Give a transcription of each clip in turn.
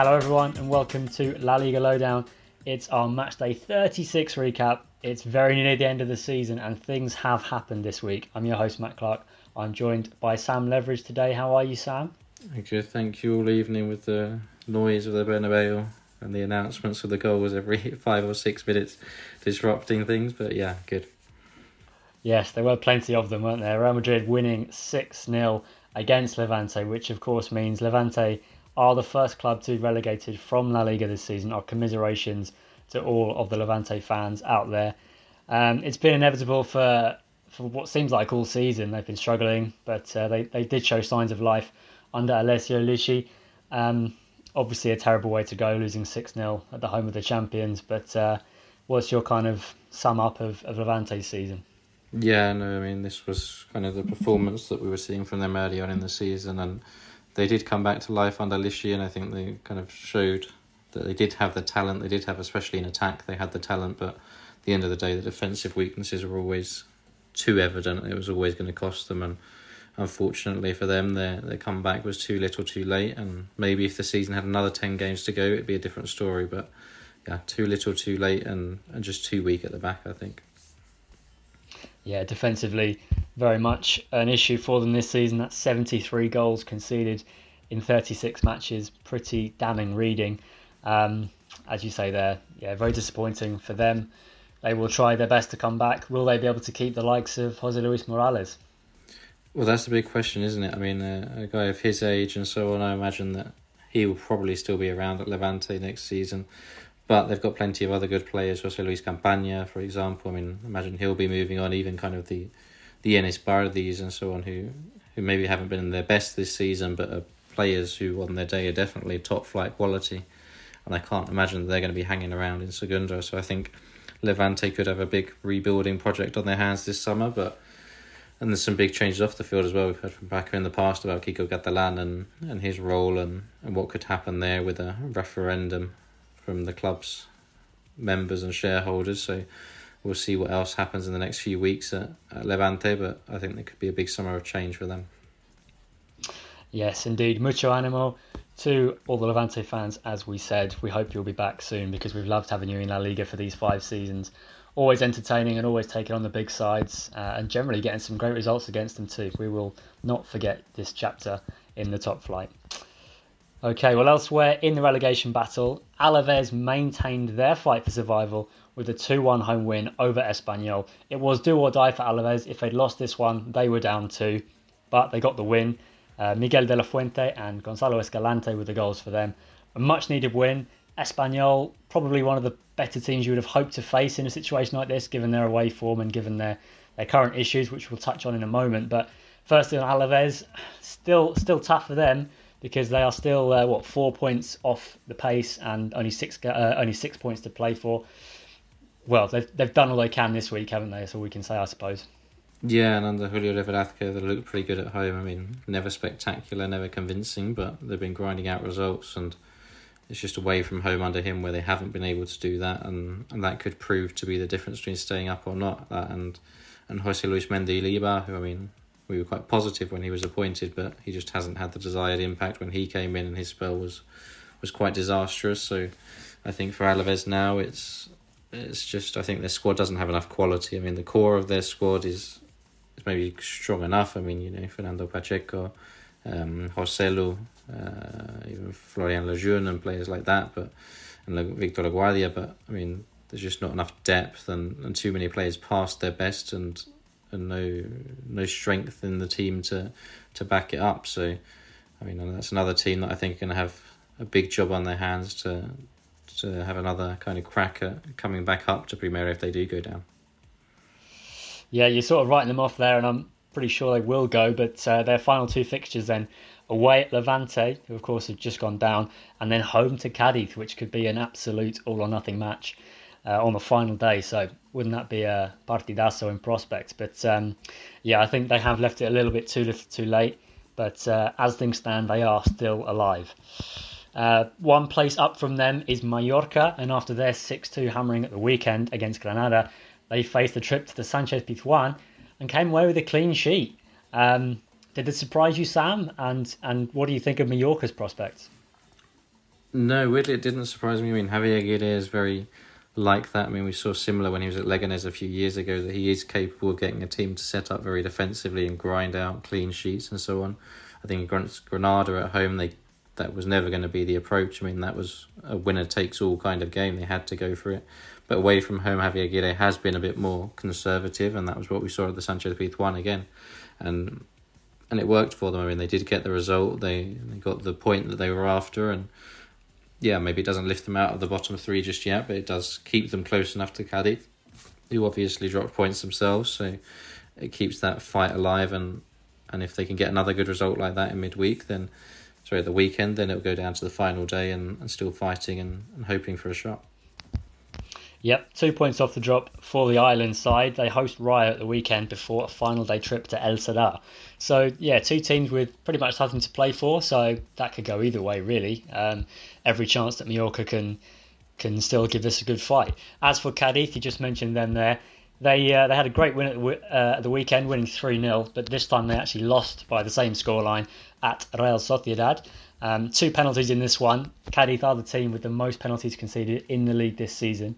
Hello, everyone, and welcome to La Liga Lowdown. It's our match day 36 recap. It's very near the end of the season, and things have happened this week. I'm your host, Matt Clark. I'm joined by Sam Leveridge today. How are you, Sam? Good, thank you. All evening with the noise of the Bernabeu and the announcements of the goals every five or six minutes, disrupting things. But yeah, good. Yes, there were plenty of them, weren't there? Real Madrid winning 6 0 against Levante, which of course means Levante are the first club to be relegated from La Liga this season. Our commiserations to all of the Levante fans out there. Um, it's been inevitable for for what seems like all season. They've been struggling, but uh, they, they did show signs of life under Alessio Lisci. Um, obviously, a terrible way to go, losing 6 0 at the home of the champions. But uh, what's your kind of sum up of, of Levante's season? Yeah, no, I mean, this was kind of the performance that we were seeing from them early on in the season. And they did come back to life under Lisci, and I think they kind of showed that they did have the talent. They did have, especially in attack, they had the talent. But at the end of the day, the defensive weaknesses were always too evident. It was always going to cost them, and unfortunately for them, their their comeback was too little, too late. And maybe if the season had another ten games to go, it'd be a different story. But yeah, too little, too late, and and just too weak at the back. I think. Yeah, defensively, very much an issue for them this season. That's 73 goals conceded in 36 matches. Pretty damning reading. Um, as you say there, yeah, very disappointing for them. They will try their best to come back. Will they be able to keep the likes of Jose Luis Morales? Well, that's a big question, isn't it? I mean, uh, a guy of his age and so on, I imagine that he will probably still be around at Levante next season. But they've got plenty of other good players. Jose Luis Campaña, for example. I mean, imagine he'll be moving on. Even kind of the the Enis Bardhis and so on, who who maybe haven't been in their best this season, but are players who on their day are definitely top flight quality. And I can't imagine they're going to be hanging around in Segunda. So I think Levante could have a big rebuilding project on their hands this summer. But and there's some big changes off the field as well. We've heard from Paco in the past about Kiko Catalan and, and his role and, and what could happen there with a referendum from the club's members and shareholders. So we'll see what else happens in the next few weeks at, at Levante, but I think there could be a big summer of change for them. Yes, indeed. Mucho animo to all the Levante fans. As we said, we hope you'll be back soon because we've loved having you in La Liga for these five seasons. Always entertaining and always taking on the big sides uh, and generally getting some great results against them too. We will not forget this chapter in the top flight. Okay, well, elsewhere in the relegation battle, Alaves maintained their fight for survival with a 2 1 home win over Espanyol. It was do or die for Alaves. If they'd lost this one, they were down two, but they got the win. Uh, Miguel de la Fuente and Gonzalo Escalante with the goals for them. A much needed win. Espanyol, probably one of the better teams you would have hoped to face in a situation like this, given their away form and given their, their current issues, which we'll touch on in a moment. But firstly on Alaves, still still tough for them because they are still uh, what four points off the pace and only six uh, only six points to play for. Well, they've they've done all they can this week, haven't they? That's all we can say, I suppose. Yeah, and under Julio Velazquez, they look pretty good at home. I mean, never spectacular, never convincing, but they've been grinding out results, and it's just away from home under him where they haven't been able to do that, and, and that could prove to be the difference between staying up or not. That and and Jose Luis Mendilibar, who I mean, we were quite positive when he was appointed, but he just hasn't had the desired impact when he came in, and his spell was was quite disastrous. So I think for Alaves now, it's it's just I think their squad doesn't have enough quality. I mean, the core of their squad is is maybe strong enough. I mean, you know, Fernando Pacheco, um, Joselu, uh, even Florian Lejeune and players like that, but and Victor Guardia. But I mean, there's just not enough depth and, and too many players past their best and and no no strength in the team to to back it up. So, I mean, that's another team that I think are going to have a big job on their hands to to have another kind of crack at coming back up to Primera if they do go down. Yeah, you're sort of writing them off there, and I'm pretty sure they will go. But uh, their final two fixtures then away at Levante, who of course have just gone down, and then home to Cadiz, which could be an absolute all or nothing match uh, on the final day. So wouldn't that be a partidazo in prospect? But um, yeah, I think they have left it a little bit too little, too late. But uh, as things stand, they are still alive. Uh, one place up from them is Mallorca, and after their 6 2 hammering at the weekend against Granada, they faced the trip to the Sanchez Pizjuan and came away with a clean sheet. Um, did it surprise you, Sam? And and what do you think of Mallorca's prospects? No, weirdly, it didn't surprise me. I mean, Javier Aguirre is very like that. I mean, we saw similar when he was at Leganes a few years ago that he is capable of getting a team to set up very defensively and grind out clean sheets and so on. I think Granada at home, they that was never going to be the approach. I mean, that was a winner takes all kind of game. They had to go for it. But away from home, Javier Aguirre has been a bit more conservative, and that was what we saw at the Sanchez Pizjuan again. And and it worked for them. I mean, they did get the result. They, they got the point that they were after, and yeah, maybe it doesn't lift them out of the bottom three just yet, but it does keep them close enough to Cadiz, who obviously dropped points themselves. So it keeps that fight alive, and and if they can get another good result like that in midweek, then sorry, the weekend, then it'll go down to the final day and, and still fighting and, and hoping for a shot. Yep, two points off the drop for the island side. They host Rayo at the weekend before a final day trip to El Sadar. So, yeah, two teams with pretty much nothing to play for, so that could go either way, really. Um, every chance that Mallorca can can still give this a good fight. As for Cadiz, you just mentioned them there. They uh, they had a great win at the, uh, the weekend, winning 3 0, but this time they actually lost by the same scoreline at Real Sociedad. Um, two penalties in this one. Cadiz are the team with the most penalties conceded in the league this season.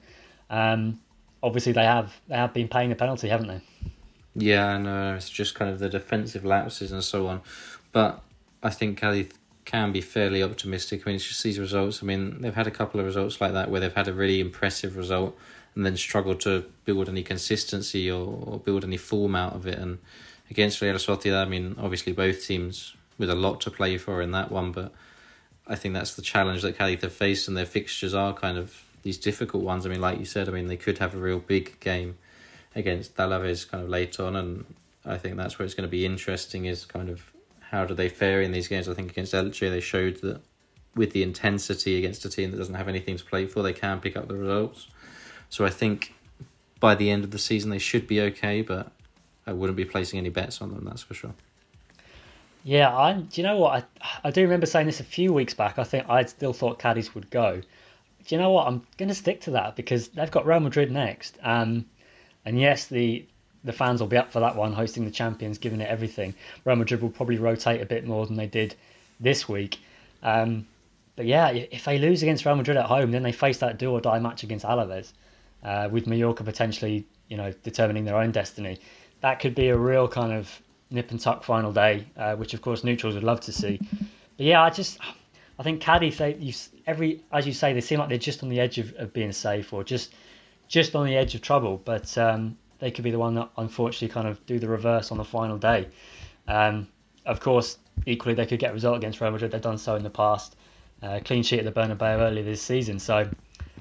Um, obviously, they have they have been paying the penalty, haven't they? Yeah, I know. It's just kind of the defensive lapses and so on. But I think Cadiz can be fairly optimistic. I mean, it's just these results. I mean, they've had a couple of results like that where they've had a really impressive result and then struggled to build any consistency or, or build any form out of it. And against Real Sociedad, I mean, obviously both teams with a lot to play for in that one, but I think that's the challenge that Cadiz have faced, and their fixtures are kind of these difficult ones. I mean, like you said, I mean, they could have a real big game against Alaves kind of late on, and I think that's where it's going to be interesting is kind of how do they fare in these games. I think against Elche, they showed that with the intensity against a team that doesn't have anything to play for, they can pick up the results. So I think by the end of the season, they should be okay, but I wouldn't be placing any bets on them, that's for sure. Yeah, I. Do you know what? I I do remember saying this a few weeks back. I think I still thought Cadiz would go. Do you know what? I'm going to stick to that because they've got Real Madrid next. Um, and yes, the the fans will be up for that one, hosting the champions, giving it everything. Real Madrid will probably rotate a bit more than they did this week. Um, but yeah, if they lose against Real Madrid at home, then they face that do or die match against Alaves, uh, with Mallorca potentially, you know, determining their own destiny. That could be a real kind of nip and tuck final day, uh, which of course neutrals would love to see. But yeah, I just, I think Cadiz, they, you, every as you say, they seem like they're just on the edge of, of being safe or just just on the edge of trouble. But um, they could be the one that unfortunately kind of do the reverse on the final day. Um, of course, equally they could get a result against Real Madrid. They've done so in the past. Uh, clean sheet at the Bernabeu earlier this season. So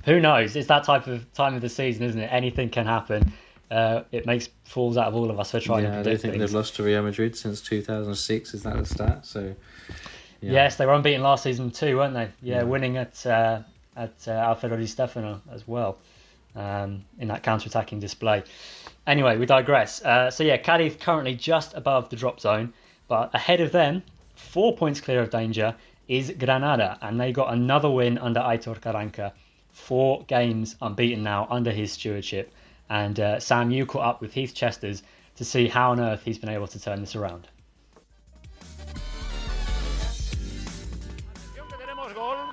who knows? It's that type of time of the season, isn't it? Anything can happen. Uh, it makes fools out of all of us for trying yeah, to I predict don't think things. they've lost to Real Madrid since 2006. Is that the stat? So, yeah. Yes, they were unbeaten last season too, weren't they? Yeah, yeah. winning at uh, at uh, Alfredo Di Stefano as well um, in that counter-attacking display. Anyway, we digress. Uh, so yeah, Cadiz currently just above the drop zone, but ahead of them, four points clear of danger, is Granada, and they got another win under Aitor Karanka. Four games unbeaten now under his stewardship. And uh, Sam, you caught up with Heath Chesters to see how on earth he's been able to turn this around.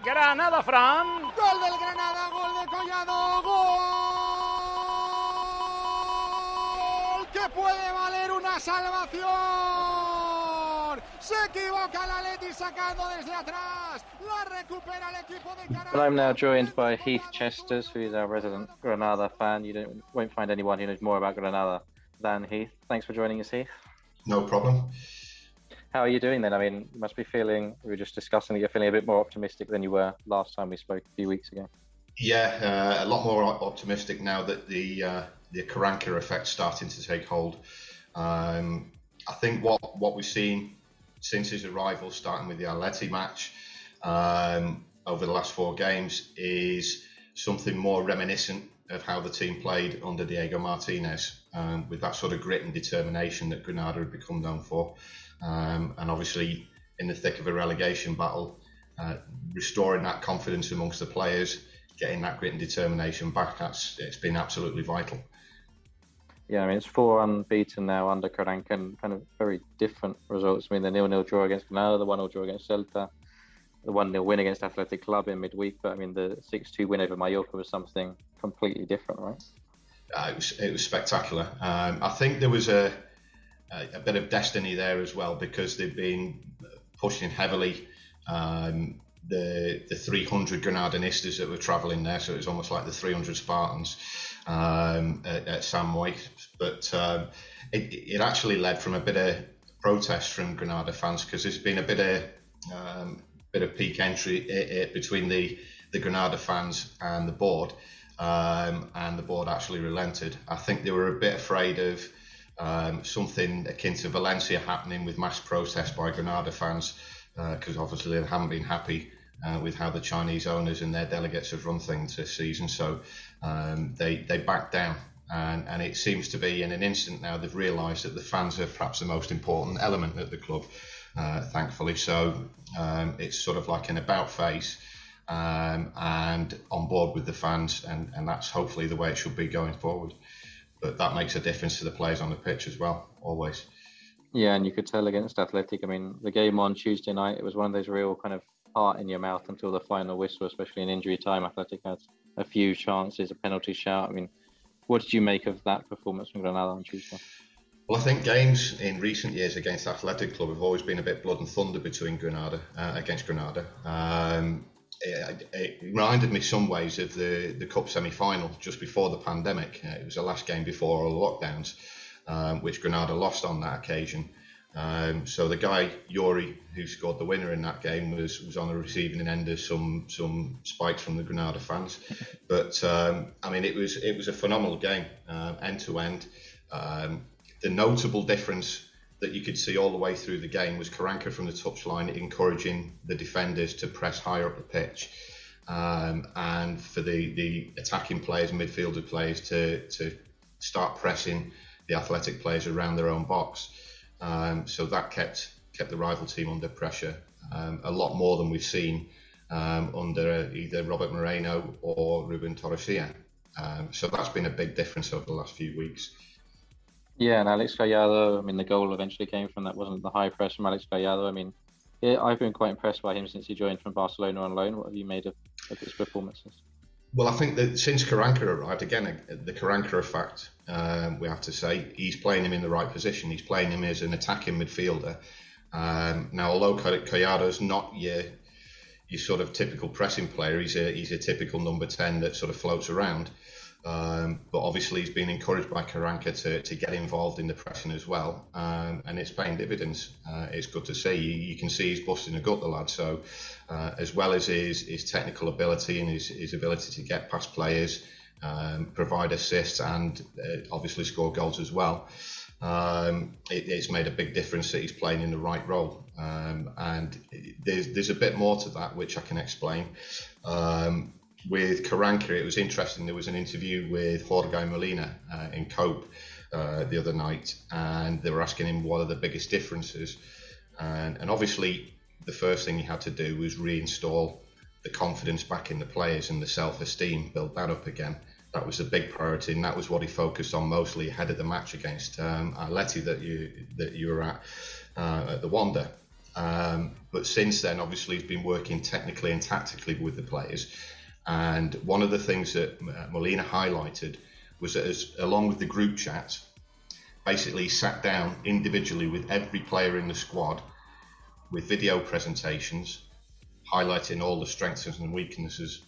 Granada, Fran. Gol del Granada, gol de Collado, gol que puede valer una salvación. Se equivoca el Atleti sacando desde atrás. La recupera el equipo de Canarias. Well, I'm now joined by Heath Chesters, who is our resident Granada fan. You don't, won't find anyone who knows more about Granada than Heath. Thanks for joining us, Heath. No problem. How are you doing then? I mean, you must be feeling, we were just discussing that you're feeling a bit more optimistic than you were last time we spoke a few weeks ago. Yeah, uh, a lot more optimistic now that the uh, the Karanka effect's starting to take hold. Um, I think what, what we've seen since his arrival, starting with the Atleti match um, over the last four games, is something more reminiscent of how the team played under Diego Martinez, um, with that sort of grit and determination that Granada had become known for. Um, and obviously, in the thick of a relegation battle, uh, restoring that confidence amongst the players, getting that grit and determination back, that's it's been absolutely vital. Yeah, I mean, it's four unbeaten now under Karanka and kind of very different results. I mean, the nil-nil draw against Granada, the 1-0 draw against Celta, the 1-0 win against Athletic Club in midweek. But I mean, the 6-2 win over Mallorca was something completely different, right? Uh, it, was, it was spectacular. Um, I think there was a, a, a, bit of destiny there as well because they've been pushing heavily um, the the 300 Granadinistas that were travelling there, so it was almost like the 300 Spartans um, at, at Moix. But um, it, it actually led from a bit of protest from Granada fans because there's been a bit of um, bit of peak entry eh, eh, between the the Granada fans and the board, um, and the board actually relented. I think they were a bit afraid of um, something akin to Valencia happening with mass protest by Granada fans because uh, obviously they haven't been happy uh, with how the Chinese owners and their delegates have run things this season. So um, they they backed down, and, and it seems to be in an instant now they've realised that the fans are perhaps the most important element at the club. Uh, thankfully, so um, it's sort of like an about face. Um, and on board with the fans, and, and that's hopefully the way it should be going forward. But that makes a difference to the players on the pitch as well, always. Yeah, and you could tell against Athletic. I mean, the game on Tuesday night, it was one of those real kind of heart in your mouth until the final whistle, especially in injury time. Athletic had a few chances, a penalty shout. I mean, what did you make of that performance from Granada on Tuesday? Well, I think games in recent years against Athletic Club have always been a bit blood and thunder between Granada uh, against Granada. Um, it, it, reminded me some ways of the, the cup semi final just before the pandemic. Uh, it was the last game before all the lockdowns, um, which Granada lost on that occasion. Um, so the guy Yuri who scored the winner in that game was was on the receiving end of some some spikes from the Granada fans. But um, I mean, it was it was a phenomenal game, uh, end to end. Um, the notable difference that you could see all the way through the game was Karanka from the touchline encouraging the defenders to press higher up the pitch. Um, and for the, the attacking players, midfielder players, to, to start pressing the athletic players around their own box. Um, so that kept kept the rival team under pressure um, a lot more than we've seen um, under either Robert Moreno or Ruben Torrecilla. Um, so that's been a big difference over the last few weeks. Yeah, and Alex Collado, I mean, the goal eventually came from that, wasn't the high press from Alex Collado. I mean, I've been quite impressed by him since he joined from Barcelona on loan. What have you made of, of his performances? Well, I think that since Karanka arrived, again, the Karanka effect, um, we have to say, he's playing him in the right position. He's playing him as an attacking midfielder. Um, now, although Collado's not your your sort of typical pressing player, he's a he's a typical number ten that sort of floats around. Um, but obviously, he's been encouraged by Karanka to, to get involved in the pressing as well, um, and it's paying dividends. Uh, it's good to see. You, you, can see he's busting a gut, the lad. So, uh, as well as his, his technical ability and his, his ability to get past players, um, provide assists, and uh, obviously score goals as well, um, it, it's made a big difference that he's playing in the right role. Um, and there's, there's a bit more to that, which I can explain. Um, with Karanka, it was interesting. There was an interview with Jorge Molina uh, in Cope uh, the other night, and they were asking him what are the biggest differences. And, and obviously, the first thing he had to do was reinstall the confidence back in the players and the self-esteem, build that up again. That was a big priority, and that was what he focused on mostly ahead of the match against um, Atleti that you that you were at uh, at the Wanda. Um, but since then, obviously, he's been working technically and tactically with the players And one of the things that uh, Molina highlighted was that, as, along with the group chat, basically sat down individually with every player in the squad with video presentations highlighting all the strengths and weaknesses.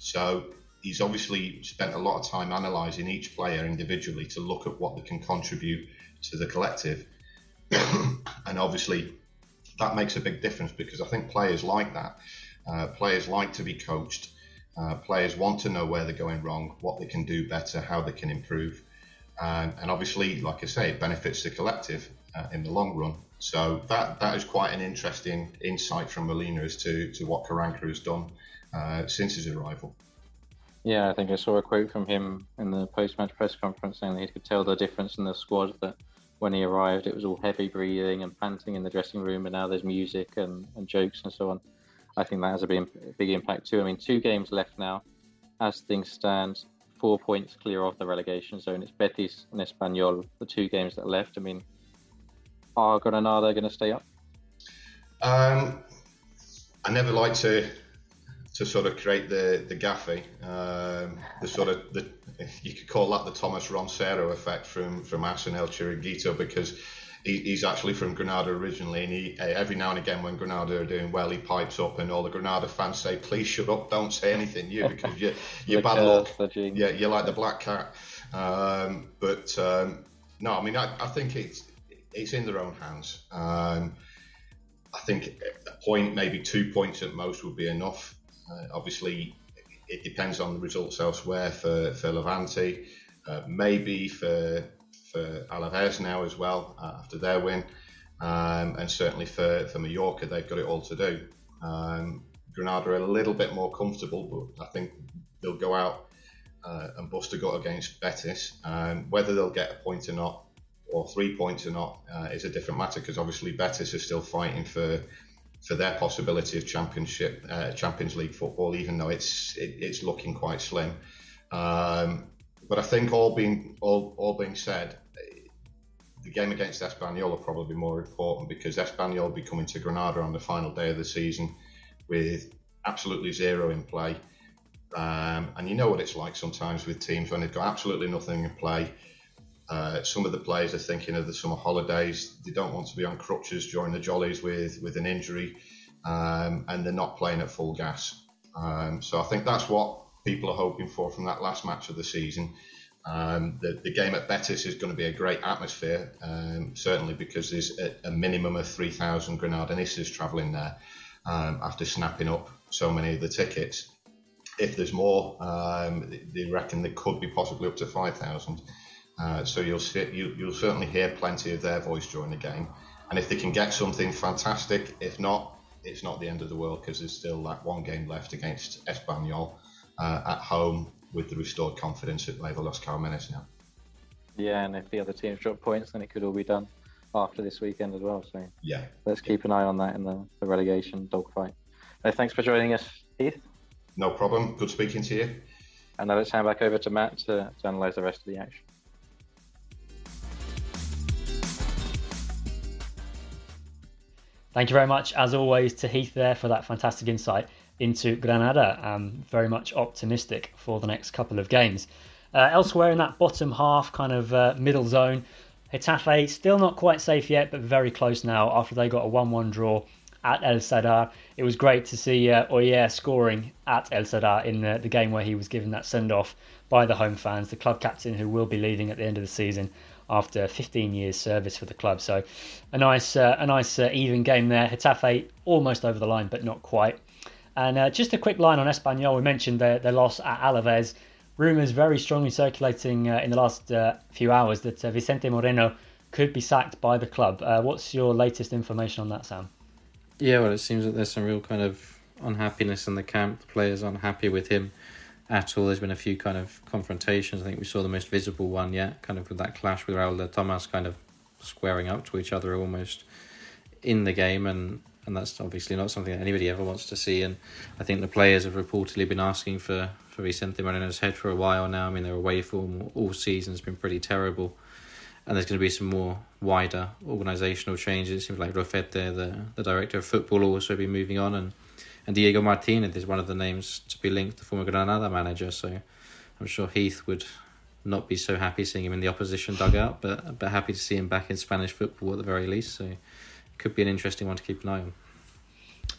So he's obviously spent a lot of time analysing each player individually to look at what they can contribute to the collective. and obviously, that makes a big difference because I think players like that. Uh, players like to be coached. Uh, players want to know where they're going wrong, what they can do better, how they can improve. And, and obviously, like I say, it benefits the collective uh, in the long run. So that that is quite an interesting insight from Molina as to, to what Karanka has done uh, since his arrival. Yeah, I think I saw a quote from him in the post-match press conference saying that he could tell the difference in the squad. That when he arrived, it was all heavy breathing and panting in the dressing room, and now there's music and, and jokes and so on. I think that has a big, big impact too. I mean, two games left now, as things stand, four points clear of the relegation zone. It's Betis and Espanyol, the two games that are left. I mean, are Granada going to stay up? Um, I never like to to sort of create the the gaffy, um, the sort of the you could call that the Thomas Roncero effect from from AS and El Chiringuito because he, he's actually from Granada originally, and he every now and again when Granada are doing well, he pipes up, and all the Granada fans say, "Please shut up, don't say anything, you, because you you're bad luck, yeah, you're like the black cat." Um, but um, no, I mean I, I think it's it's in their own hands. Um, I think a point, maybe two points at most, would be enough. Uh, obviously, it depends on the results elsewhere for, for Levante, uh, maybe for for Alaves now as well uh, after their win, um, and certainly for, for Mallorca, they've got it all to do. Um, Granada are a little bit more comfortable, but I think they'll go out uh, and bust a gut against Betis. Um, whether they'll get a point or not, or three points or not, uh, is a different matter because obviously Betis are still fighting for for their possibility of championship, uh, Champions League football, even though it's it, it's looking quite slim. Um, but I think all being all, all being said, the game against Espanyol will probably be more important because Espanyol will be coming to Granada on the final day of the season with absolutely zero in play. Um, and you know what it's like sometimes with teams when they've got absolutely nothing in play. Uh, some of the players are thinking of the summer holidays. They don't want to be on crutches during the jollies with, with an injury, um, and they're not playing at full gas. Um, so I think that's what people are hoping for from that last match of the season. Um, the, the, game at Betis is going to be a great atmosphere, um, certainly because there's a, a minimum of 3,000 Granadinistas travelling there um, after snapping up so many of the tickets. If there's more, um, they reckon there could be possibly up to 5,000. Uh, so you'll see, you, you'll certainly hear plenty of their voice during the game. And if they can get something fantastic, if not, it's not the end of the world because there's still that one game left against Espanyol uh, at home with the restored confidence at Leva Los Carmenes now. Yeah, and if the other teams drop points, then it could all be done after this weekend as well. So yeah, let's keep an eye on that in the, the relegation dogfight. Uh, thanks for joining us, Heath. No problem. Good speaking to you. And now let's hand back over to Matt to, to analyse the rest of the action. Thank you very much, as always, to Heath there for that fantastic insight into Granada. I'm very much optimistic for the next couple of games. Uh, elsewhere in that bottom half, kind of uh, middle zone, Getafe still not quite safe yet, but very close now after they got a 1 1 draw at El Sadar. It was great to see uh, Oier scoring at El Sadar in the, the game where he was given that send off by the home fans, the club captain who will be leaving at the end of the season after 15 years service for the club. So a nice, uh, a nice uh, even game there. Getafe almost over the line, but not quite. And uh, just a quick line on Espanyol. We mentioned their, their loss at Alaves. Rumours very strongly circulating uh, in the last uh, few hours that uh, Vicente Moreno could be sacked by the club. what's your latest information on that, Sam? Yeah, well, it seems that there's some real kind of unhappiness in the camp. The players unhappy with him at all. There's been a few kind of confrontations. I think we saw the most visible one yet, kind of with that clash with Raul de Tomas kind of squaring up to each other almost in the game and and that's obviously not something that anybody ever wants to see and I think the players have reportedly been asking for, for Vicente Moreno's head for a while now. I mean their away form all season has been pretty terrible and there's going to be some more wider organisational changes. It seems like Rufete, the, the director of football, will also be moving on and And Diego Martinez is one of the names to be linked to former Granada manager, so I'm sure Heath would not be so happy seeing him in the opposition dugout, but but happy to see him back in Spanish football at the very least. So could be an interesting one to keep an eye on.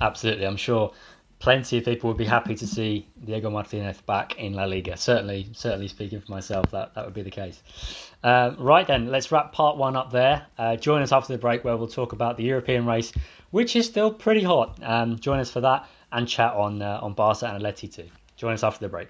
Absolutely, I'm sure plenty of people would be happy to see Diego Martinez back in La Liga. Certainly, certainly speaking for myself, that, that would be the case. Uh, right then, let's wrap part one up there. Uh, join us after the break where we'll talk about the European race, which is still pretty hot. Um, join us for that and chat on uh, on Barca and Atleti too. Join us after the break.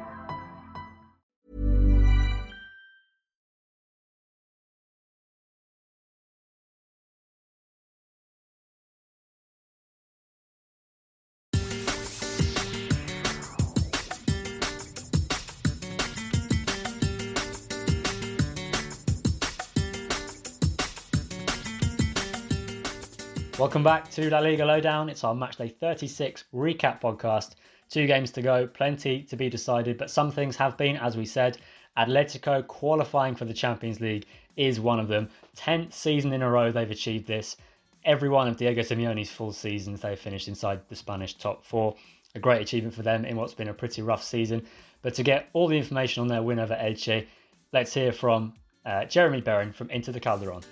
Welcome back to La Liga Lowdown. It's our matchday 36 recap podcast. Two games to go, plenty to be decided, but some things have been, as we said. Atletico qualifying for the Champions League is one of them. 10th season in a row they've achieved this. Every one of Diego Simeone's full seasons they've finished inside the Spanish top four. A great achievement for them in what's been a pretty rough season. But to get all the information on their win over Elche, let's hear from uh, Jeremy Beren from Into the Calderon.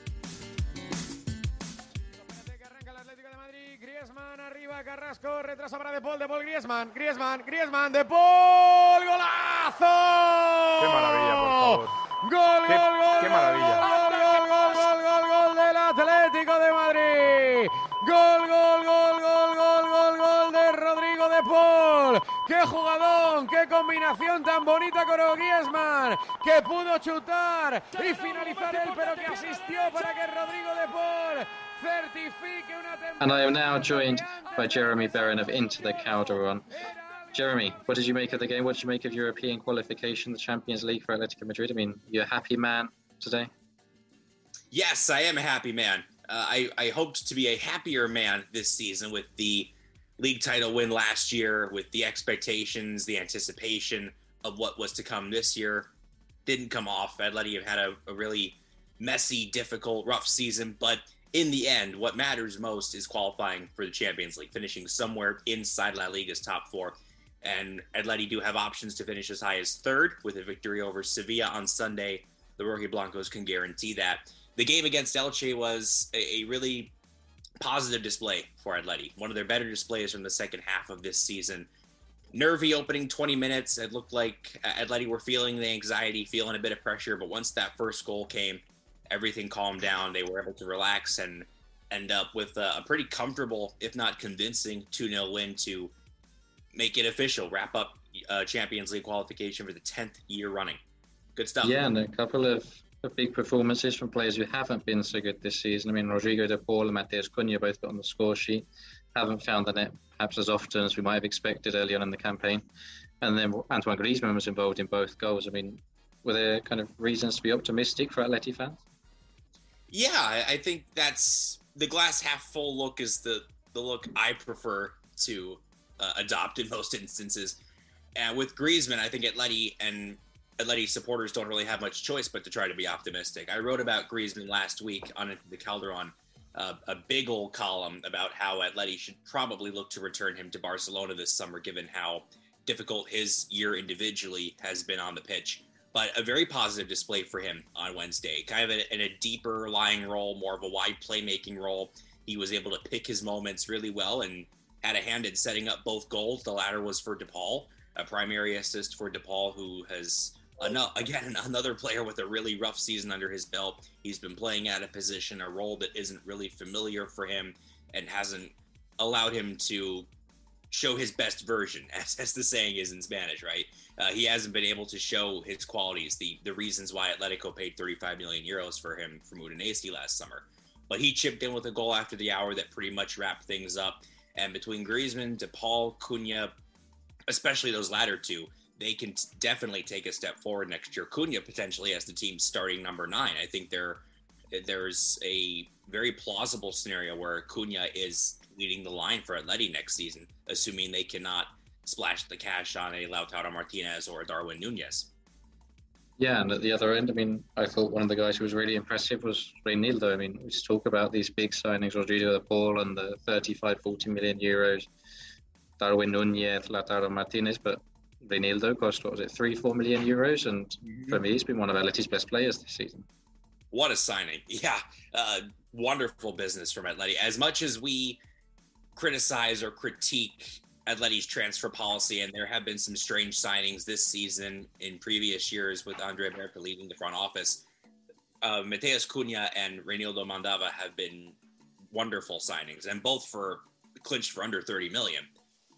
Carrasco, retrasa para De Paul, De Paul, Griezmann, Griezmann, Griezmann, De Paul, golazo. Qué maravilla, por favor. Gol, Qué- gol, gol, qué gol, maravilla. Gol, gol, gol, gol, gol, gol del Atlético de Madrid. Gol, gol, gol, gol, gol, gol, gol de Rodrigo De Paul. Qué jugadón, qué combinación tan bonita con Griezmann, que pudo chutar y finalizar él, pero que asistió para que Rodrigo De Paul certifique una temporada. And I am now joined by Jeremy Beren of Into the Calderon. Jeremy, what did you make of the game? What did you make of European qualification, the Champions League for Atletico Madrid? I mean, you're a happy man today? Yes, I am a happy man. Uh, I, I hoped to be a happier man this season with the league title win last year, with the expectations, the anticipation of what was to come this year. Didn't come off. Atleti have had a, a really messy, difficult, rough season, but in the end, what matters most is qualifying for the Champions League, finishing somewhere inside La Liga's top four. And Atleti do have options to finish as high as third with a victory over Sevilla on Sunday. The Rojiblancos can guarantee that. The game against Elche was a, a really positive display for Atleti. One of their better displays from the second half of this season. Nervy opening 20 minutes. It looked like Atleti were feeling the anxiety, feeling a bit of pressure. But once that first goal came, everything calmed down. They were able to relax and end up with a, pretty comfortable, if not convincing, 2 0 win to make it official, wrap up uh, Champions League qualification for the 10th year running. Good stuff. Yeah, and a couple of, big performances from players who haven't been so good this season. I mean, Rodrigo de Paul and Matheus Cunha both got on the score sheet. Haven't found the net perhaps as often as we might have expected early on in the campaign. And then Antoine Griezmann was involved in both goals. I mean, were there kind of reasons to be optimistic for Atleti fans? Yeah, I think that's the glass half full look is the the look I prefer to uh, adopt in most instances. And with Griezmann, I think Atleti and Atleti supporters don't really have much choice but to try to be optimistic. I wrote about Griezmann last week on the Calderon, uh, a big old column about how Atleti should probably look to return him to Barcelona this summer, given how difficult his year individually has been on the pitch but a very positive display for him on Wednesday. Kind of in a deeper lying role, more of a wide playmaking role. He was able to pick his moments really well and had a hand in setting up both goals. The latter was for DePaul, a primary assist for DePaul, who has again another player with a really rough season under his belt. He's been playing at a position, a role that isn't really familiar for him, and hasn't allowed him to show his best version, as, as the saying is in Spanish, right? Uh, he hasn't been able to show his qualities, the the reasons why Atletico paid 35 million euros for him from Udinese last summer. But he chipped in with a goal after the hour that pretty much wrapped things up. And between Griezmann, DePaul, Cunha, especially those latter two, they can definitely take a step forward next year. Cunha potentially as the team's starting number nine. I think there there's a very plausible scenario where Cunha is leading the line for Atleti next season, assuming they cannot splash the cash on a Lautaro Martinez or Darwin Nunez. Yeah, and at the other end, I mean, I thought one of the guys who was really impressive was Reinildo. I mean, we talk about these big signings, Rodrigo de Paul and the 35, 40 million euros, Darwin Nunez, Lautaro Martinez, but Reinildo cost, what was it, three, four million euros? And mm-hmm. for me, he's been one of Atleti's best players this season. What a signing. Yeah, uh, wonderful business from Atleti. As much as we criticize or critique Atleti's transfer policy, and there have been some strange signings this season in previous years with Andrea Berta leading the front office. Uh, Matheus Cunha and Reinildo Mandava have been wonderful signings, and both for clinched for under 30 million.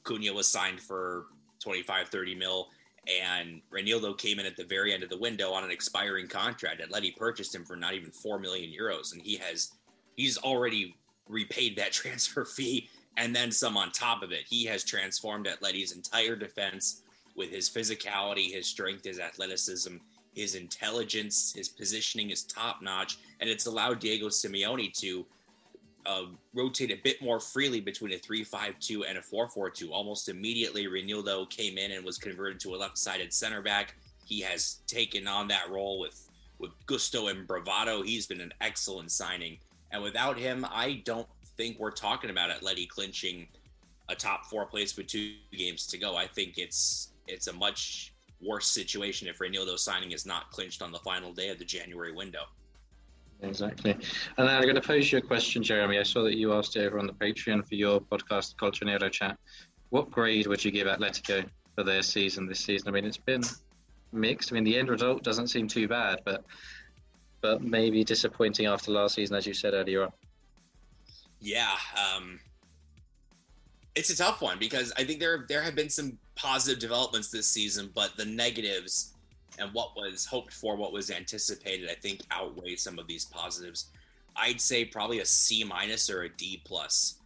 Cunha was signed for 25, 30 mil, and Reinildo came in at the very end of the window on an expiring contract. Atleti purchased him for not even 4 million euros, and he has he's already repaid that transfer fee and then some on top of it. He has transformed Atleti's entire defense with his physicality, his strength, his athleticism, his intelligence, his positioning is top notch, and it's allowed Diego Simeone to uh, rotate a bit more freely between a 3-5-2 and a 4-4-2. Almost immediately, Reinildo came in and was converted to a left-sided center back. He has taken on that role with with gusto and bravado. He's been an excellent signing, and without him, I don't think we're talking about Atleti clinching a top four place with two games to go. I think it's it's a much worse situation if Reinildo signing is not clinched on the final day of the January window. Exactly. And I'm going to pose you a question, Jeremy. I saw that you asked over on the Patreon for your podcast, Colchonero Chat. What grade would you give Atletico for their season this season? I mean, it's been mixed. I mean, the end result doesn't seem too bad, but but maybe disappointing after last season, as you said earlier on. Yeah, um, it's a tough one because I think there there have been some positive developments this season, but the negatives and what was hoped for, what was anticipated, I think outweigh some of these positives. I'd say probably a C minus or a D plus.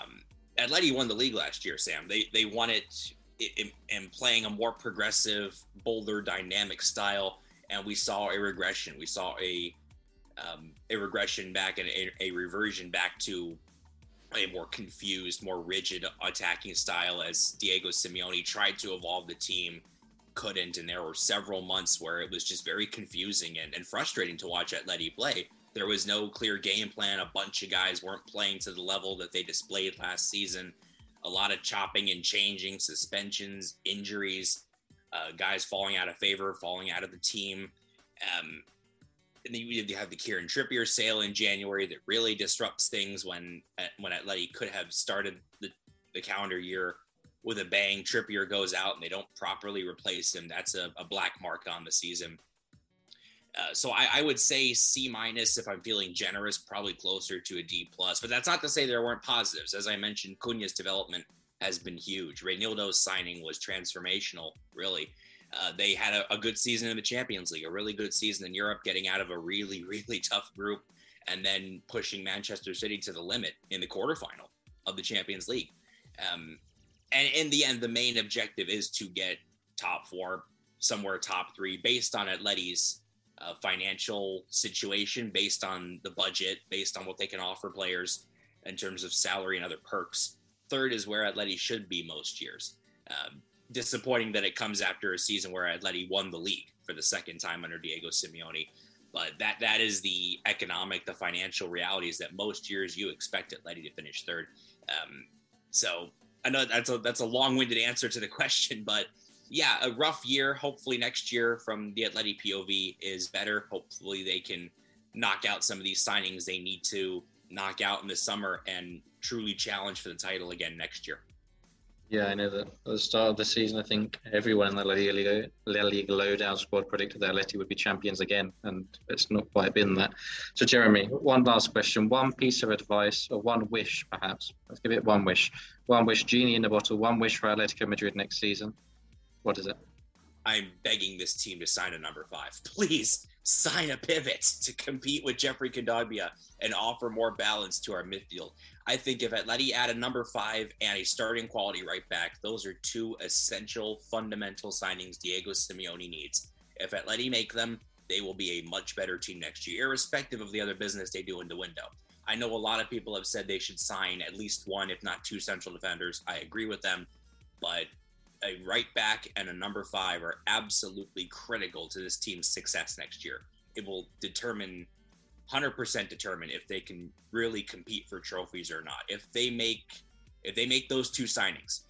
Um, Atleti won the league last year, Sam. They they won it in, in playing a more progressive, bolder, dynamic style, and we saw a regression. We saw a um, a regression back and a, a, reversion back to a more confused, more rigid attacking style as Diego Simeone tried to evolve the team, couldn't. And there were several months where it was just very confusing and, and frustrating to watch Atleti play. There was no clear game plan. A bunch of guys weren't playing to the level that they displayed last season. A lot of chopping and changing, suspensions, injuries, uh, guys falling out of favor, falling out of the team. Um, and then you have the Kieran Trippier sale in January that really disrupts things when when Atleti could have started the, the calendar year with a bang. Trippier goes out and they don't properly replace him. That's a, a black mark on the season. Uh, so I, I, would say C minus if I'm feeling generous, probably closer to a D plus. But that's not to say there weren't positives. As I mentioned, Cunha's development has been huge. Reinildo's signing was transformational, really. Uh, they had a, a, good season in the Champions League, a really good season in Europe, getting out of a really, really tough group, and then pushing Manchester City to the limit in the quarterfinal of the Champions League. Um, and in the end, the main objective is to get top four, somewhere top three, based on Atleti's uh, financial situation, based on the budget, based on what they can offer players in terms of salary and other perks. Third is where Atleti should be most years. Um, disappointing that it comes after a season where Atleti won the league for the second time under Diego Simeone. But that that is the economic, the financial realities that most years you expect Atleti to finish third. Um, so I know that's a that's a long-winded answer to the question, but yeah, a rough year. Hopefully next year from the Atleti POV is better. Hopefully they can knock out some of these signings they need to knock out in the summer and truly challenge for the title again next year. Yeah, I know that at the start of the season, I think everyone in the La Liga, La Liga lowdown squad predicted that Atleti would be champions again, and it's not quite been that. So, Jeremy, one last question, one piece of advice, or one wish, perhaps. Let's give it one wish. One wish, genie in the bottle. One wish for Atletico Madrid next season. What is it? I'm begging this team to sign a number five. Please sign a pivot to compete with Geoffrey Kondogbia and offer more balance to our midfield. I think if Atleti add a number five and a starting quality right back, those are two essential fundamental signings Diego Simeone needs. If Atleti make them, they will be a much better team next year, irrespective of the other business they do in the window. I know a lot of people have said they should sign at least one, if not two, central defenders. I agree with them, but a right back and a number five are absolutely critical to this team's success next year. It will determine 100% determine if they can really compete for trophies or not. If they make if they make those two signings,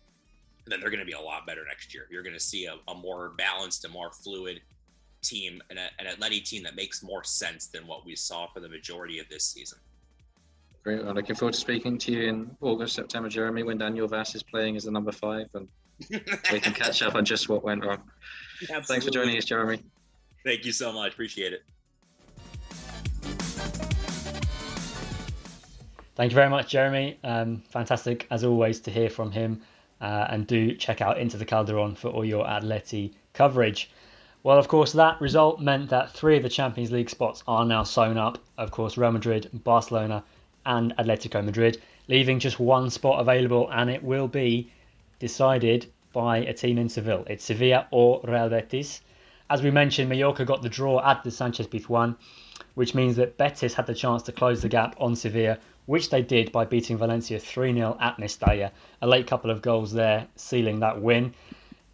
then they're going to be a lot better next year. You're going to see a, a more balanced, a more fluid team, and a, an Atleti team that makes more sense than what we saw for the majority of this season. Great. I'm looking forward to speaking to you in August, September, Jeremy, when Daniel Wass is playing as the number five, and we can catch up on just what went wrong. Absolutely. Thanks for joining us, Jeremy. Thank you so much. Appreciate it. Thank you very much, Jeremy. Um, fantastic, as always, to hear from him. Uh, and do check out Into the Calderon for all your Atleti coverage. Well, of course, that result meant that three of the Champions League spots are now sewn up. Of course, Real Madrid, Barcelona, and Atletico Madrid, leaving just one spot available, and it will be decided by a team in Seville. It's Sevilla or Real Betis. As we mentioned, Mallorca got the draw at the Sanchez Pizjuan, which means that Betis had the chance to close the gap on Sevilla, which they did by beating Valencia 3 0 at Mestalla. A late couple of goals there, sealing that win.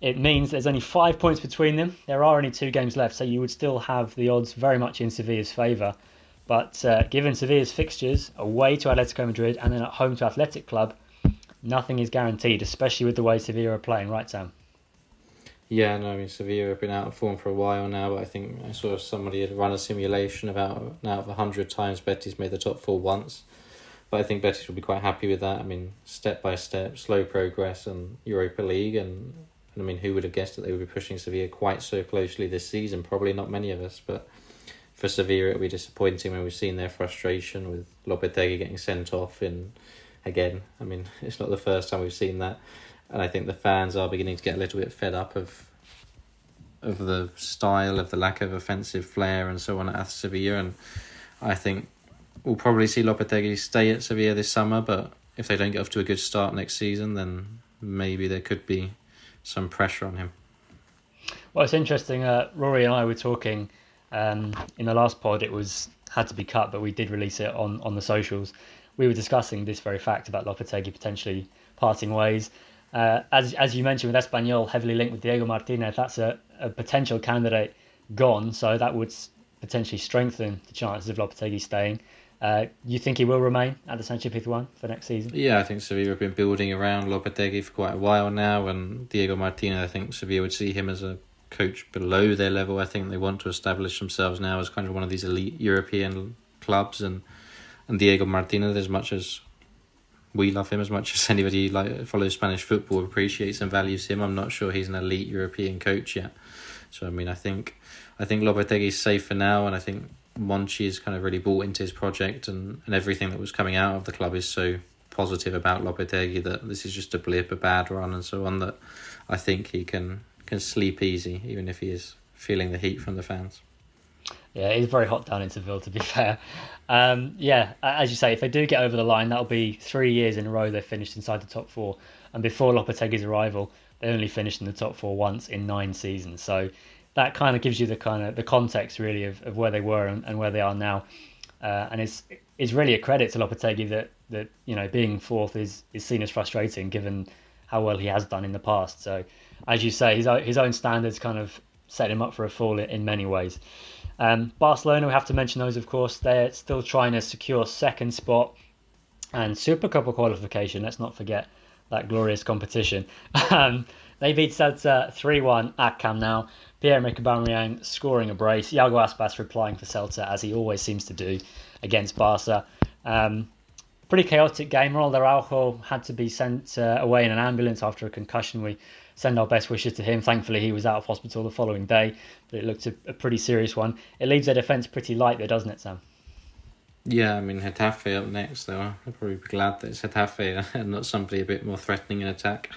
It means there's only five points between them. There are only two games left, so you would still have the odds very much in Sevilla's favour. But uh, given Sevilla's fixtures, away to Atletico Madrid and then at home to Athletic Club, nothing is guaranteed, especially with the way Sevilla are playing, right, Sam? Yeah, no, I mean Sevilla have been out of form for a while now, but I think I saw somebody had run a simulation about now of hundred times Betis made the top four once. But I think Betis will be quite happy with that. I mean, step by step, slow progress, and Europa League, and, and I mean, who would have guessed that they would be pushing Sevilla quite so closely this season? Probably not many of us, but for Sevilla, it'll be disappointing when we've seen their frustration with Lopetegui getting sent off in again. I mean, it's not the first time we've seen that, and I think the fans are beginning to get a little bit fed up of of the style, of the lack of offensive flair, and so on at Sevilla. And I think we'll probably see Lopetegui stay at Sevilla this summer, but if they don't get off to a good start next season, then maybe there could be some pressure on him. Well, it's interesting. Uh, Rory and I were talking um, in the last pod. It was had to be cut, but we did release it on on the socials we were discussing this very fact about Lopetegui potentially parting ways. Uh, as as you mentioned with Espanyol heavily linked with Diego Martinez, that's a, a potential candidate gone. So that would potentially strengthen the chances of Lopetegui staying. Uh, you think he will remain at the Sanchez Pizjuan for next season? Yeah, I think Sevilla have been building around Lopetegui for quite a while now, and Diego Martinez, I think Sevilla would see him as a coach below their level. I think they want to establish themselves now as kind of one of these elite European clubs, and and Diego Martinez as much as we love him as much as anybody like follows Spanish football appreciates and values him. I'm not sure he's an elite European coach yet. So I mean, I think I think is safe for now, and I think Monchi is kind of really bought into his project, and, and everything that was coming out of the club is so positive about Lopetegui that this is just a blip, a bad run, and so on. That I think he can can sleep easy, even if he is feeling the heat from the fans. Yeah, it's very hot down in Seville, to be fair. Um, yeah, as you say, if they do get over the line, that'll be three years in a row they've finished inside the top four. And before Lopetegui's arrival, they only finished in the top four once in nine seasons. So that kind of gives you the kind of the context really of, of where they were and, and where they are now. Uh, and it's it's really a credit to Lopetegui that that you know being fourth is is seen as frustrating given how well he has done in the past. So as you say, his own, his own standards kind of set him up for a fall in many ways. Um, Barcelona, we have to mention those, of course. They're still trying to secure second spot and Super Cup qualification. Let's not forget that glorious competition. Um, they beat Celta 3 1 at Camp Nou. Pierre-Emerick Aubameyang scoring a brace. Iago Aspas replying for Celta, as he always seems to do against Barca. Um, pretty chaotic game. Ronald Araujo had to be sent uh, away in an ambulance after a concussion. We send our best wishes to him. Thankfully, he was out of hospital the following day, but it looked a, a pretty serious one. It leaves their defence pretty light there, doesn't it, Sam? Yeah, I mean, Getafe up next, though. I'd probably be glad that it's Getafe and not somebody a bit more threatening in attack.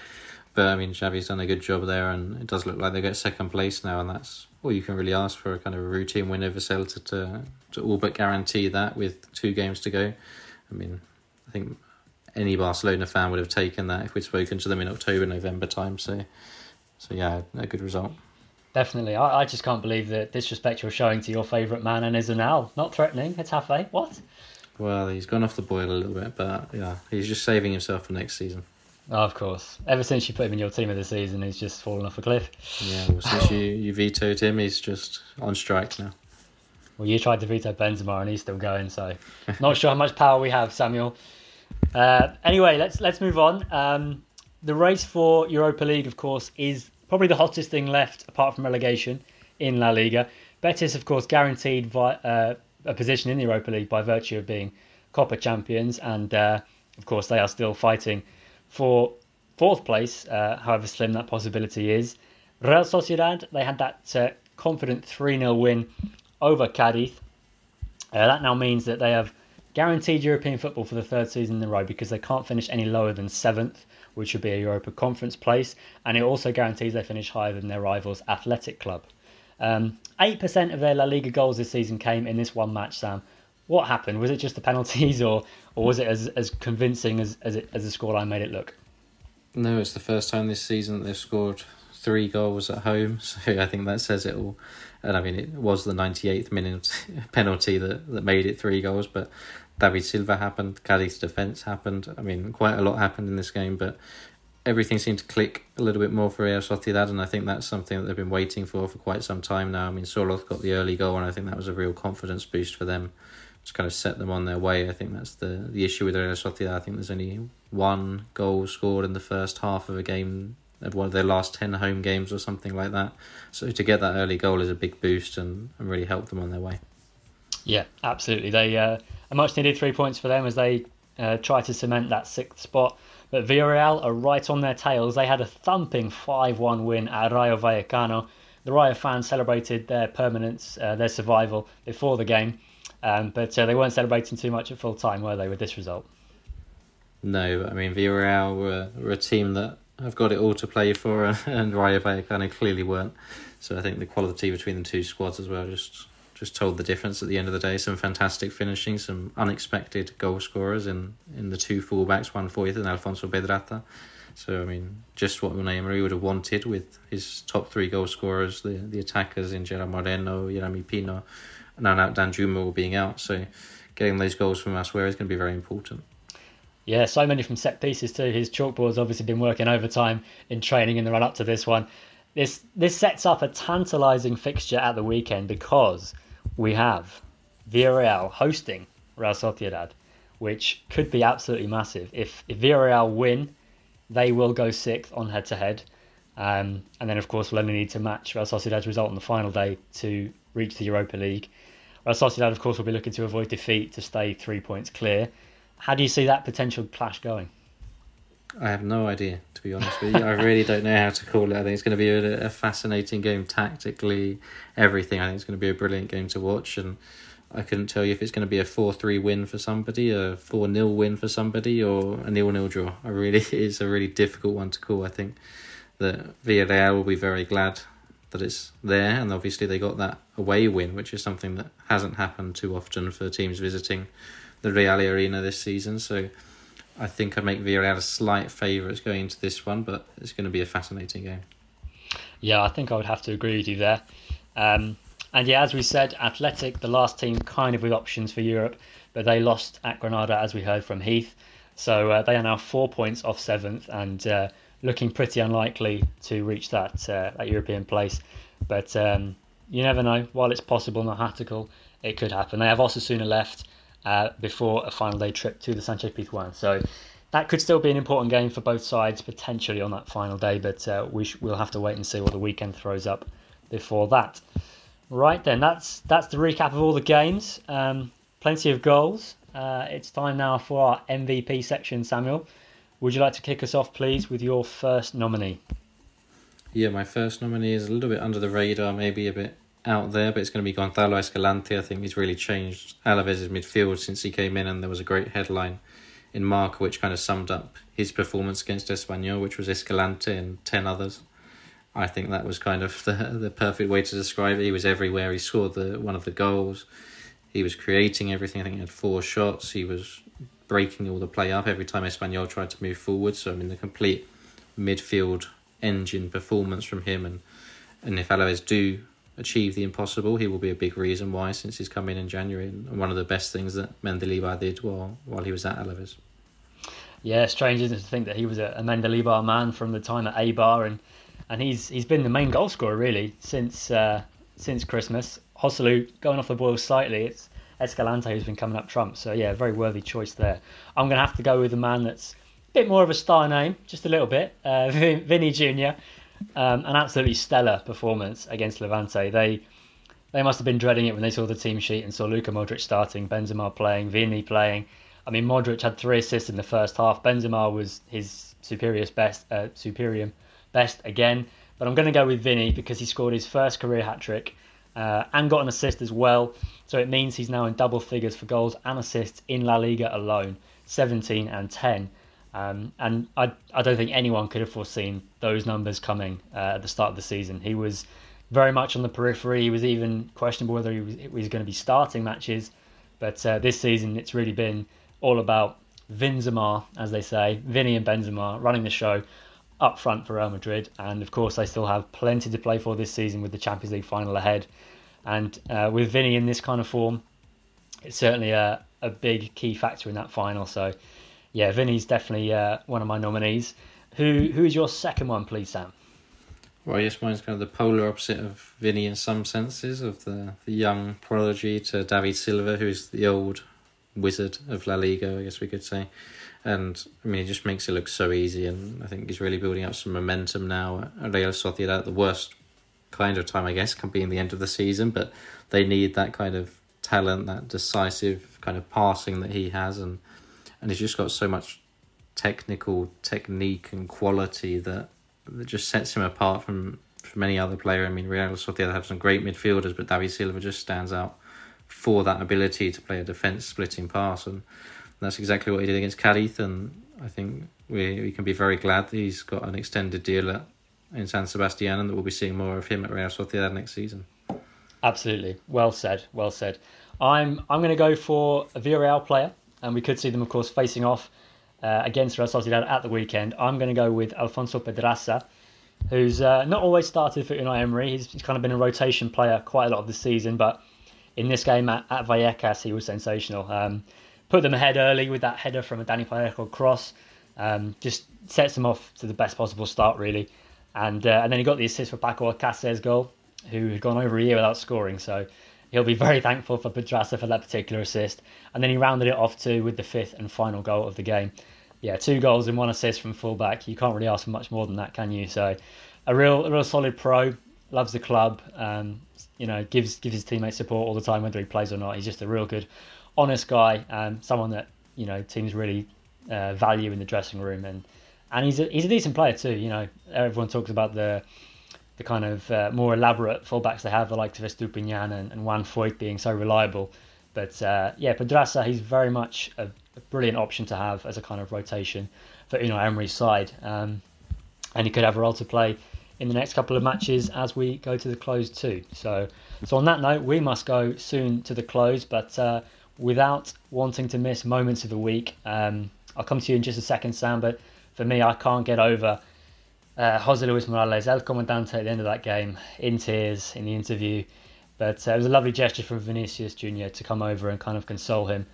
But I mean, Xavi's done a good job there, and it does look like they get second place now, and that's all you can really ask for a kind of a routine win over Celta to, to all but guarantee that with two games to go. I mean, I think any Barcelona fan would have taken that if we'd spoken to them in October, November time. So, so yeah, a good result. Definitely. I, I just can't believe the disrespect you're showing to your favourite man Enes Ünal. Not threatening, Getafe. What? Well, he's gone off the boil a little bit, but yeah, he's just saving himself for next season. Oh, of course. Ever since you put him in your team of the season, he's just fallen off a cliff. Yeah, well, since you, you vetoed him, he's just on strike now. Well, you tried to veto Benzema, and he's still going. So, not sure how much power we have, Samuel. Uh, anyway, let's let's move on. Um, the race for Europa League, of course, is probably the hottest thing left apart from relegation in La Liga. Betis, of course, guaranteed uh, a position in the Europa League by virtue of being Copa champions, and uh, of course, they are still fighting for fourth place, uh, however slim that possibility is. Real Sociedad, they had that uh, confident 3 0 win over Cadiz. Uh, that now means that they have guaranteed European football for the third season in a row because they can't finish any lower than seventh, which would be a Europa Conference place, and it also guarantees they finish higher than their rivals Athletic Club. Um, 8% of their La Liga goals this season came in this one match, Sam. What happened? Was it just the penalties, or, or was it as, as convincing as, as, it, as the scoreline made it look? No, it's the first time this season that they've scored three goals at home, so I think that says it all. And I mean, it was the 98th minute penalty that, that made it three goals, but David Silva happened, Cadiz defence happened. I mean, quite a lot happened in this game, but everything seemed to click a little bit more for Real Sociedad, and I think that's something that they've been waiting for for quite some time now. I mean, Sorloth got the early goal, and I think that was a real confidence boost for them to kind of set them on their way. I think that's the the issue with Real Sociedad. I think there's only one goal scored in the first half of a game of one of their last 10 home games or something like that. So to get that early goal is a big boost and, and really help them on their way. Yeah, absolutely. They uh, a much needed three points for them as they uh, try to cement that sixth spot. But Villarreal are right on their tails. They had a thumping 5 1 win at Rayo Vallecano. The Rayo fans celebrated their permanence, uh, their survival before the game, um, but uh, they weren't celebrating too much at full time, were they, with this result? No, I mean, Villarreal were, were a team that have got it all to play for, and Rayo Vallecano clearly weren't. So I think the quality between the two squads as well just just told the difference at the end of the day. Some fantastic finishing, some unexpected goal scorers in, in the two fullbacks, Juan Foyth and Alfonso Pedraza. So, I mean, just what Unai Emery would have wanted with his top three goal scorers, the, the attackers in Gerard Moreno, Yeremy Pino, and now Danjuma all being out. So, getting those goals from elsewhere is going to be very important. Yeah, so many from set pieces too. His chalkboard's obviously been working overtime in training in the run up to this one. This this sets up a tantalising fixture at the weekend because we have Villarreal hosting Real Sociedad, which could be absolutely massive. If, if Villarreal win, they will go sixth on head to head. and then, of course, we'll only need to match Real Sociedad's result on the final day to reach the Europa League. Real Sociedad, of course, will be looking to avoid defeat to stay three points clear. How do you see that potential clash going? I have no idea, to be honest with you. I really don't know how to call it. I think it's going to be a, a, fascinating game tactically, everything. I think it's going to be a brilliant game to watch. And I couldn't tell you if it's going to be a 4 3 win for somebody, a 4 0 win for somebody, or a nil nil draw. I really, it's a really difficult one to call, I think. that Villarreal will be very glad that it's there, and obviously they got that away win, which is something that hasn't happened too often for teams visiting the Reale Arena this season. So I think I'd make Villarreal a slight favourites going into this one, but it's going to be a fascinating game. Yeah, I think I would have to agree with you there. Um, and yeah, as we said, Athletic, the last team kind of with options for Europe, but they lost at Granada, as we heard from Heath. So uh, they are now four points off seventh and uh, looking pretty unlikely to reach that uh, that European place. But um, you never know. While it's possible, not tactical, it could happen. They have Osasuna left uh, before a final day trip to the Sanchez Pizjuan. So that could still be an important game for both sides potentially on that final day. But uh, we sh- we'll have to wait and see what the weekend throws up before that. Right then, that's that's the recap of all the games. Um, plenty of goals. Uh, it's time now for our MVP section, Samuel. Would you like to kick us off, please, with your first nominee? Yeah, my first nominee is a little bit under the radar, maybe a bit out there, but it's going to be Gonzalo Escalante. I think he's really changed Alaves' midfield since he came in, and there was a great headline in Marca which kind of summed up his performance against Espanyol, which was Escalante and 10 others. I think that was kind of the, the perfect way to describe it. He was everywhere. He scored the one of the goals. He was creating everything. I think he had four shots. He was breaking all the play up every time Espanyol tried to move forward. So I mean, the complete midfield engine performance from him, and and if Alaves do achieve the impossible, he will be a big reason why since he's come in in January and one of the best things that Mendilibar did while while he was at Alaves. Yeah, strange isn't it to think that he was a, a Mendilibar man from the time at Eibar and and he's he's been the main goal scorer really since uh, since Christmas. Joselu going off the boil slightly. It's Escalante who's been coming up trumps. So yeah, very worthy choice there. I'm going to have to go with a man that's a bit more of a star name, just a little bit. Uh, Vini Junior, um, an absolutely stellar performance against Levante. They they must have been dreading it when they saw the team sheet and saw Luka Modric starting, Benzema playing, Vini playing. I mean, Modric had three assists in the first half. Benzema was his superior best, uh, superior best again. But I'm going to go with Vini because he scored his first career hat trick uh, and got an assist as well. So it means he's now in double figures for goals and assists in La Liga alone 17 and 10. Um, and I, I don't think anyone could have foreseen those numbers coming uh, at the start of the season. He was very much on the periphery. He was even questionable whether he was, he was going to be starting matches. But uh, this season, it's really been all about Benzema, as they say, Vini and Benzema running the show, up front for Real Madrid. And of course, they still have plenty to play for this season with the Champions League final ahead. And uh, with Vini in this kind of form, it's certainly a, a big key factor in that final. So, yeah, Vini's definitely uh, one of my nominees. Who Who is your second one, please, Sam? Well, yes, mine's kind of the polar opposite of Vini in some senses, of the, the young prodigy to David Silva, who's the old wizard of La Liga, I guess we could say and I mean, he just makes it look so easy. And I think he's really building up some momentum now Real Sociedad. The worst kind of time, I guess, can be in the end of the season, but they need that kind of talent, that decisive kind of passing that he has, and and he's just got so much technical technique and quality that that just sets him apart from from any other player. I mean, Real Sociedad have some great midfielders, but David Silva just stands out for that ability to play a defense splitting pass and that's exactly what he did against Cadiz, and I think we we can be very glad that he's got an extended deal at, in San Sebastian, and that we'll be seeing more of him at Real Sociedad next season. Absolutely, well said, well said. I'm I'm going to go for a Villarreal player, and we could see them, of course, facing off uh, against Real Sociedad at the weekend. I'm going to go with Alfonso Pedraza, who's uh, not always started for Unai Emery. He's, he's, kind of been a rotation player quite a lot of the season, but in this game at, at Vallecas, he was sensational. Um, put them ahead early with that header from a Dani Parejo cross. Um, just sets them off to the best possible start, really. And uh, and then he got the assist for Paco Alcacer's goal, who had gone over a year without scoring. So he'll be very thankful for Pedraza for that particular assist. And then he rounded it off too with the fifth and final goal of the game. Yeah, two goals and one assist from fullback. You can't really ask for much more than that, can you? So a real, a real solid pro. Loves the club. Um, you know, gives gives his teammates support all the time, whether he plays or not. He's just a real good honest guy, and someone that you know teams really uh, value in the dressing room, and and he's a, he's a decent player too. You know, everyone talks about the the kind of uh, more elaborate fullbacks they have, the likes of Estupiñán and, and Juan Foyth being so reliable. But uh, yeah, Pedraza, he's very much a, a, brilliant option to have as a kind of rotation for Unai Emery's side. Um, and he could have a role to play in the next couple of matches as we go to the close too. So, so on that note, we must go soon to the close, but uh, without wanting to miss moments of the week. Um, I'll come to you in just a second, Sam. But for me, I can't get over uh, Jose Luis Morales, El Comandante, at the end of that game, in tears in the interview. But uh, it was a lovely gesture from Vinicius Junior to come over and kind of console him.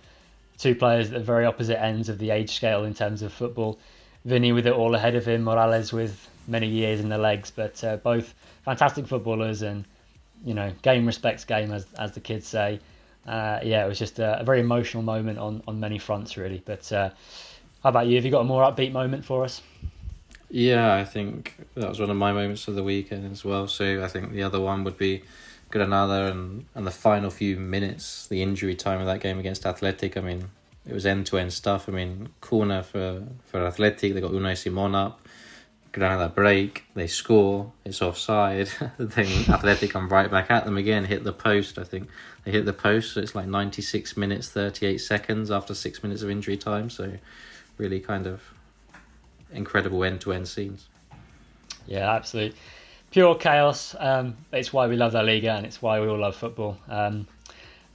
Two players at the very opposite ends of the age scale in terms of football. Vini with it all ahead of him, Morales with many years in the legs, but uh, both fantastic footballers and you know game respects game as as the kids say. Uh, yeah, it was just a, a, very emotional moment on on many fronts really. But uh, how about you? Have you got a more upbeat moment for us? Yeah, I think that was one of my moments of the weekend as well. So I think the other one would be Granada and and the final few minutes, the injury time of that game against Athletic. I mean, it was end to end stuff. I mean, corner for for Athletic, they got Unai Simon up. Granada break, they score, it's offside. then Athletic come right back at them again, hit the post. I think they hit the post, so it's like 96 minutes, 38 seconds after six minutes of injury time. So, really kind of incredible end to end scenes. Yeah, absolutely. Pure chaos. Um, it's why we love La Liga and it's why we all love football. Um,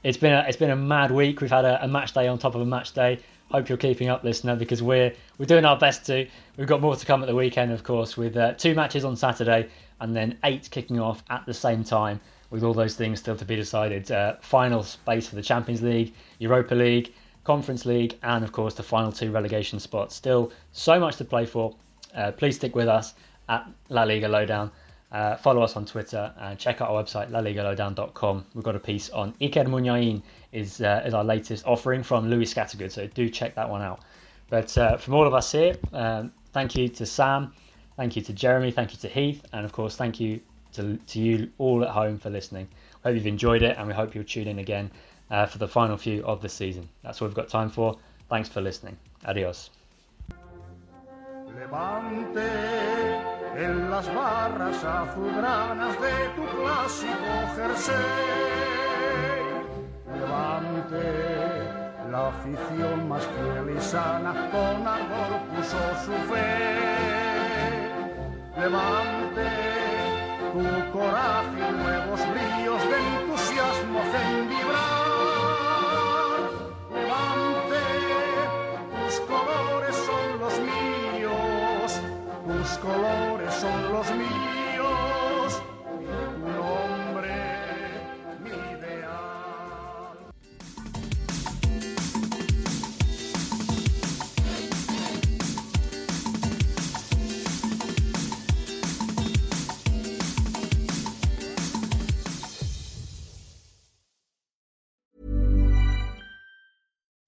it's been a, it's been a mad week. We've had a, a match day on top of a match day. Hope you're keeping up, listener, because we're we're doing our best to. We've got more to come at the weekend, of course, with uh, two matches on Saturday and then eight kicking off at the same time, with all those things still to be decided. Uh, final space for the Champions League, Europa League, Conference League, and of course the final two relegation spots. Still so much to play for. Uh, please stick with us at La Liga Lowdown. Uh, follow us on Twitter and check out our website, laligalowdown.com. We've got a piece on Iker Muniain is, uh, is our latest offering from Louis Scattergood, so do check that one out. But uh, from all of us here, um, thank you to Sam, thank you to Jeremy, thank you to Heath, and of course, thank you to, to you all at home for listening. Hope you've enjoyed it, and we hope you'll tune in again uh, for the final few of the season. That's all we've got time for. Thanks for listening. Adios. Levante en las barras azulgranas de tu clásico jersey. Levante la afición más fiel y sana con ardor puso su fe. Levante tu coraje y nuevos brillos de entusiasmo hacen vibrar. Levante, tus colores colores son